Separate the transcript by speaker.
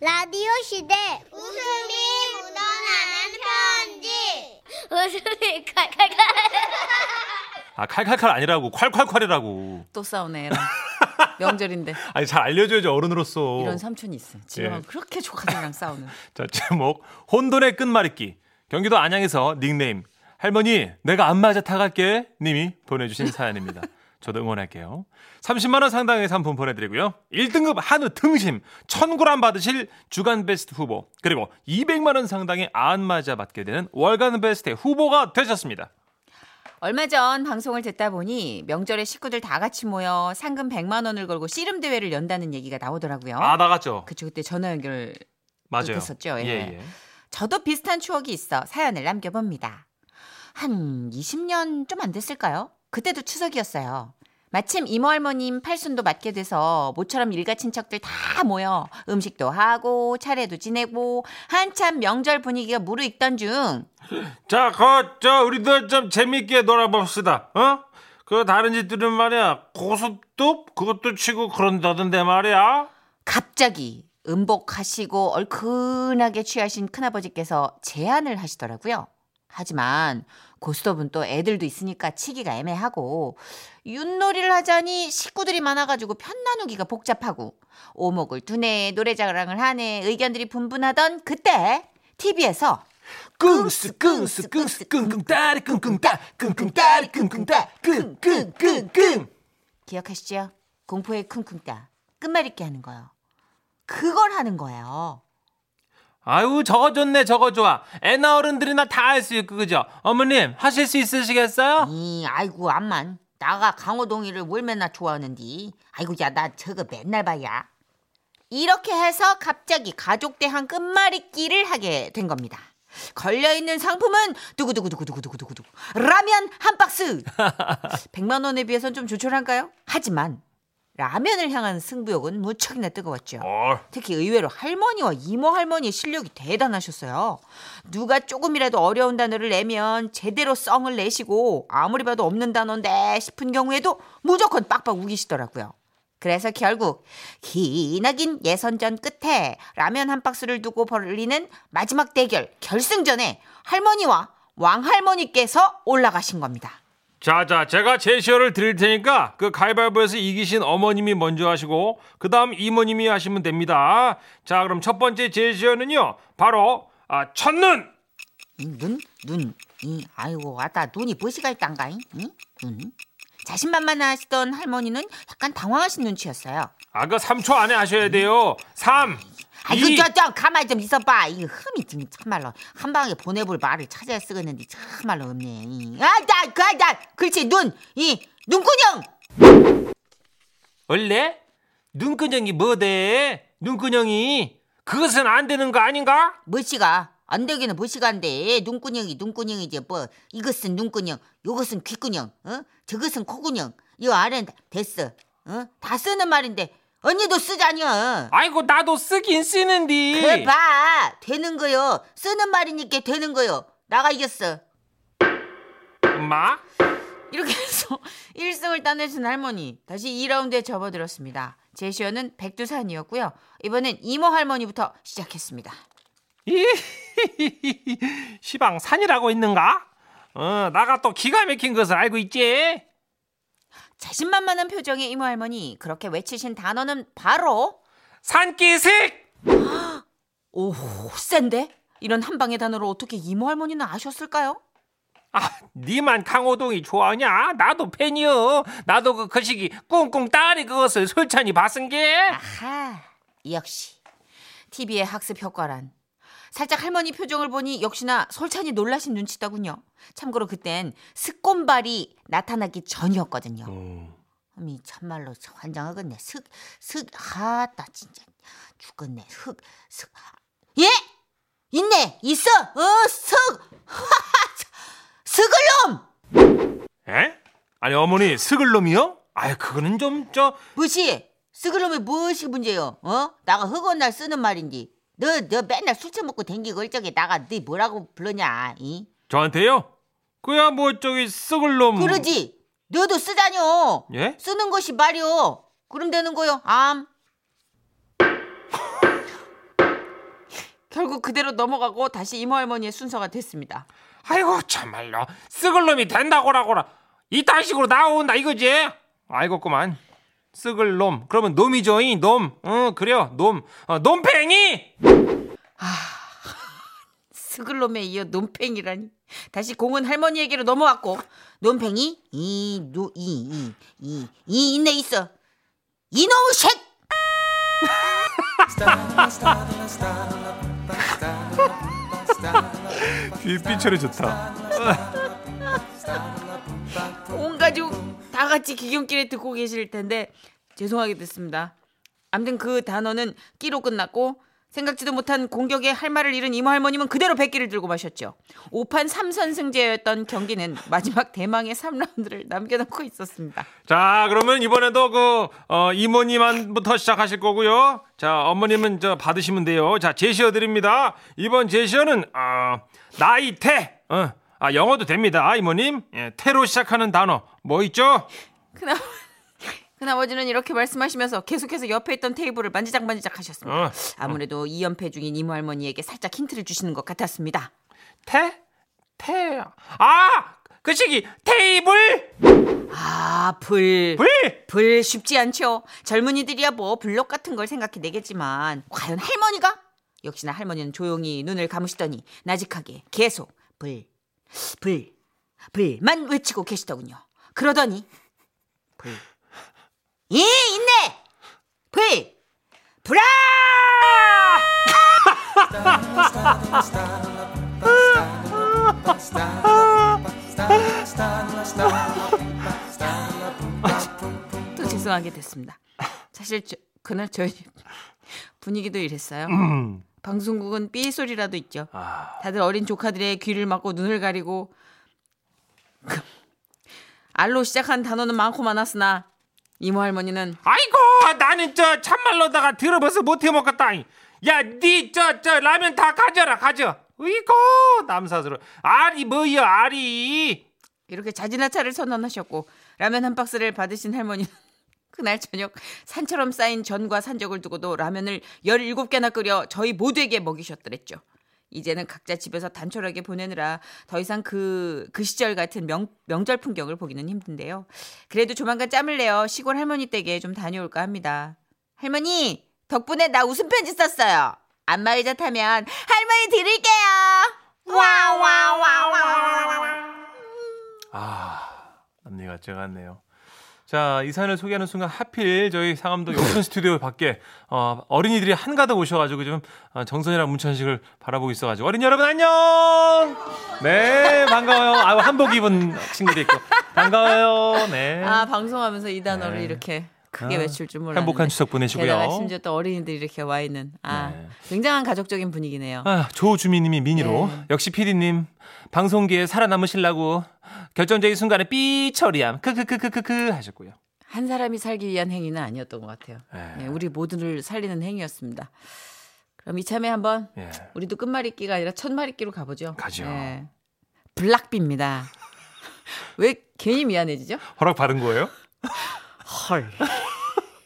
Speaker 1: 라디오 시대 웃음이 묻어나는 편지 웃음이 칼칼칼
Speaker 2: 아 칼칼칼 아니라고 콸콸콸이라고.
Speaker 3: 또 싸우네. 얘랑. 명절인데
Speaker 2: 아니 잘 알려줘야죠 어른으로서.
Speaker 3: 이런 삼촌이 있어. 집에
Speaker 2: 예.
Speaker 3: 그렇게 조카들이랑 싸우는.
Speaker 2: 자 제목 혼돈의 끝말잇기. 경기도 안양에서 닉네임 할머니 내가 안마자 타갈게 님이 보내주신 사연입니다. 저도 응원할게요. 30만 원 상당의 상품 보내드리고요. 1등급 한우 등심 1000g 받으실 주간 베스트 후보 그리고 200만 원 상당의 안마자 받게 되는 월간 베스트 후보가 되셨습니다.
Speaker 3: 얼마 전 방송을 듣다 보니 명절에 식구들 다 같이 모여 상금 100만 원을 걸고 씨름 대회를 연다는 얘기가 나오더라고요.
Speaker 2: 아 나갔죠.
Speaker 3: 그쵸 그때 전화 연결
Speaker 2: 맞아요.
Speaker 3: 됐었죠. 예.
Speaker 2: 예, 예.
Speaker 3: 저도 비슷한 추억이 있어 사연을 남겨봅니다. 한 20년 좀 안 됐을까요? 그때도 추석이었어요. 마침 이모 할머님 팔순도 맞게 돼서 모처럼 일가 친척들 다 모여 음식도 하고 차례도 지내고 한참 명절 분위기가 무르익던 중
Speaker 2: 자, 그, 저, 우리도 좀 재밌게 놀아봅시다, 어? 그, 다른 집들은 말이야, 고습도 그것도 치고 그런다던데 말이야.
Speaker 3: 갑자기 음복하시고 얼큰하게 취하신 큰아버지께서 제안을 하시더라고요. 하지만 고스톱은 또 애들도 있으니까 치기가 애매하고 윷놀이를 하자니 식구들이 많아가지고 편 나누기가 복잡하고 오목을 두네 노래자랑을 하네 의견들이 분분하던 그때 TV에서
Speaker 2: 끙스, 끙스, 끙스, 끙끙, 따리, 끙끙, 따, 끙끙, 따리, 끙끙, 따, 끙, 끙, 끙, 끙.
Speaker 3: 기억하시죠? 공포의 쿵쿵따 끝말 잇기 하는 거요. 그걸 하는 거예요.
Speaker 2: 아유, 저거 좋네, 저거 좋아. 애나 어른들이나 다 할 수 있고, 그죠? 어머님, 하실 수 있으시겠어요?
Speaker 3: 이 아이고 암만 나가 강호동이를 뭘 맨날 좋아하는디 아이고 야 나 저거 맨날 봐야 이렇게 해서 갑자기 가족 대한 끝말잇기를 하게 된 겁니다 걸려있는 상품은 두구두구두구두구두구두구 라면 한 박스 100만 원에 비해선 좀 조촐한가요? 하지만 라면을 향한 승부욕은 무척이나 뜨거웠죠
Speaker 2: 어,
Speaker 3: 특히 의외로 할머니와 이모 할머니의 실력이 대단하셨어요. 누가 조금이라도 어려운 단어를 내면 제대로 썽을 내시고 아무리 봐도 없는 단어인데 싶은 경우에도 무조건 빡빡 우기시더라고요. 그래서 결국 기나긴 예선전 끝에 라면 한 박스를 두고 벌리는 마지막 대결 결승전에 할머니와 왕할머니께서 올라가신 겁니다.
Speaker 2: 자, 자, 제가 제시어를 드릴 테니까 그 가위바위보에서 이기신 어머님이 먼저 하시고 그 다음 이모님이 하시면 됩니다. 자, 그럼 첫 번째 제시어는요, 바로 아, 첫눈.
Speaker 3: 이 눈, 눈, 이 아이고 왔다 눈이 버시가 있단가잉? 이 눈. 자신만만하시던 할머니는 약간 당황하신 눈치였어요.
Speaker 2: 아, 그 3초 안에 하셔야 돼요. 3,
Speaker 3: 아이고
Speaker 2: 2,
Speaker 3: 저좀 가만히 좀 있어봐. 이 흠이 지금 참말로 한 방에 보내볼 말을 찾아야 쓰겠는데 참말로 없네. 아나 그나 그렇지 눈이 눈구녕.
Speaker 2: 원래 눈근형이 뭐대? 눈근형이 그것은 안 되는 거 아닌가?
Speaker 3: 뭐시가 안 되기는 안돼. 눈구녕이 눈구녕이지 뭐 이것은 눈구녕, 요것은 귓구녕, 어 저것은 코구녕. 이 아래는 다- 됐어. 어 다 쓰는 말인데 언니도 쓰자녀.
Speaker 2: 아이고 나도 쓰긴 쓰는디.
Speaker 3: 그래 봐 되는 거요. 쓰는 말이니까 되는 거요. 나가 이겼어.
Speaker 2: 엄마?
Speaker 3: 이렇게 해서 1승을 따내신 할머니 다시 2라운드에 접어들었습니다. 제시어는 백두산이었고요. 이번엔 이모 할머니부터 시작했습니다.
Speaker 2: 이 시방 산이라고 있는가? 어, 나가 또 기가 막힌 것을 알고 있지.
Speaker 3: 자신만만한 표정의 이모 할머니 그렇게 외치신 단어는 바로
Speaker 2: 산기슭.
Speaker 3: 오 센데? 이런 한 방의 단어를 어떻게 이모 할머니는 아셨을까요?
Speaker 2: 아, 니만 강호동이 좋아하냐? 나도 팬이여. 나도 그 거시기 꿍꿍 따리 그것을 솔찬히 봤은 게.
Speaker 3: 아하 역시 TV의 학습 효과란 살짝 할머니 표정을 보니 역시나 솔찬히 놀라신 눈치더군요. 참고로 그땐 스콘발이 나타나기 전이었거든요. 어미 참말로 환장하겠네. 슥, 슥, 하따 진짜 죽겠네. 슥, 슥. 예? 있네. 있어. 어, 슥. 스글놈.
Speaker 2: 에? 아니 어머니 스글놈이요? 아유 그거는 좀 저
Speaker 3: 무시. 스글놈이 무엇이 문제요? 어? 나가 흑원 날 쓰는 말인지. 너, 너 맨날 술 처먹고 댕기고 얼적에 나가 네 뭐라고 부르냐? 이?
Speaker 2: 저한테요? 그야 뭐 저기 스글놈.
Speaker 3: 그러지. 너도 쓰자뇨.
Speaker 2: 예?
Speaker 3: 쓰는 것이 말이오. 그럼 되는 거요. 암. 결국 그대로 넘어가고 다시 이모 할머니의 순서가 됐습니다.
Speaker 2: 아이고 참말로 썩을 놈이 된다고라고라 이딴 식으로 나온다 이거지 아이고 그만 썩을 놈 그러면 놈이죠 이놈응 그래요 놈 어, 놈팽이
Speaker 3: 스글롬에 이어 논팽이라니. 다시 공은 할머니에게로 넘어왔고 논팽이 이누이이이 이, 이 있네 있어. 이놈의 색.
Speaker 2: 삐처리 좋다
Speaker 3: 온 가족 다 같이 기경길에 듣고 계실 텐데 죄송하게 됐습니다. 아무튼 그 단어는 끼로 끝났고 생각지도 못한 공격에 할 말을 잃은 이모 할머님은 그대로 백기를 들고 마셨죠. 5판 3선 승제였던 경기는 마지막 대망의 3라운드를 남겨놓고 있었습니다.
Speaker 2: 자 그러면 이번에도 그 어, 이모님부터 시작하실 거고요 자 어머님은 저 받으시면 돼요 자 제시어 드립니다 이번 제시어는 어, 나이태 어, 아 영어도 됩니다 이모님 예, 태로 시작하는 단어 뭐 있죠
Speaker 3: 그나 그나머지는 이렇게 말씀하시면서 계속해서 옆에 있던 테이블을 만지작 만지작 하셨습니다.
Speaker 2: 어.
Speaker 3: 아무래도 2연패 중인 이모 할머니에게 살짝 힌트를 주시는 것 같았습니다.
Speaker 2: 태? 태? 아! 그 시기 테이블!
Speaker 3: 아, 불.
Speaker 2: 불!
Speaker 3: 불 쉽지 않죠. 젊은이들이야 뭐 블록 같은 걸 생각해 내겠지만 과연 할머니가? 역시나 할머니는 조용히 눈을 감으시더니 나직하게 계속 불, 불, 불만 외치고 계시더군요. 그러더니 불, 예 있네 불, 불아! 또 죄송하게 됐습니다. 사실 저, 그날 저희 분위기도 이랬어요.
Speaker 2: 음.
Speaker 3: 방송국은 삐 소리라도 있죠.
Speaker 2: 아,
Speaker 3: 다들 어린 조카들의 귀를 막고 눈을 가리고 알로 시작한 단어는 많고 많았으나 이모 할머니는
Speaker 2: 아이고 나는 저 참말로다가 들어봐서 못해 먹겠다. 야니 저저 라면 다 가져라 가져. 이고 남사스러 알이 뭐여 알이
Speaker 3: 이렇게 자진하차를 선언하셨고 라면 한 박스를 받으신 할머니는 그날 저녁 산처럼 쌓인 전과 산적을 두고도 라면을 17개나 끓여 저희 모두에게 먹이셨더랬죠. 이제는 각자 집에서 단촐하게 보내느라 더 이상 그, 그 시절 같은 명, 명절 풍경을 보기는 힘든데요. 그래도 조만간 짬을 내어 시골 할머니 댁에 좀 다녀올까 합니다. 할머니, 덕분에 나 웃음 편지 썼어요. 안마의자 타면 할머니 드릴게요. 와 와 와 와와.
Speaker 2: 아 남녀가 제같네요 자, 이 사연을 소개하는 순간 하필 저희 상암동 욕촌 스튜디오 밖에 어, 어린이들이 한가득 오셔가지고 좀 어, 정선이랑 문천식을 바라보고 있어가지고 어린이 여러분 안녕! 네, 반가워요. 아, 한복 입은 친구도 있고 반가워요. 네.
Speaker 3: 아 방송하면서 이 단어를
Speaker 2: 네.
Speaker 3: 이렇게 크게
Speaker 2: 아,
Speaker 3: 외칠 줄 몰랐는데
Speaker 2: 행복한 추석 보내시고요.
Speaker 3: 게다가 심지어 또 어린이들이 이렇게 와 있는 아
Speaker 2: 네.
Speaker 3: 굉장한 가족적인 분위기네요.
Speaker 2: 아, 조주미님이 미니로
Speaker 3: 네.
Speaker 2: 역시 PD님 방송계에 살아남으시려고 결정적인 순간에 삐 처리함 크크크크크크 하셨고요.
Speaker 3: 한 사람이 살기 위한 행위는 아니었던 것 같아요.
Speaker 2: 네.
Speaker 3: 네, 우리 모두를 살리는 행위였습니다. 그럼 이참에 한번
Speaker 2: 예.
Speaker 3: 우리도 끝말잇기가 아니라 첫말잇기로 가보죠.
Speaker 2: 가죠.
Speaker 3: 네. 블락비입니다. 왜 괜히 미안해지죠?
Speaker 2: 허락 받은 거예요?
Speaker 3: 헐.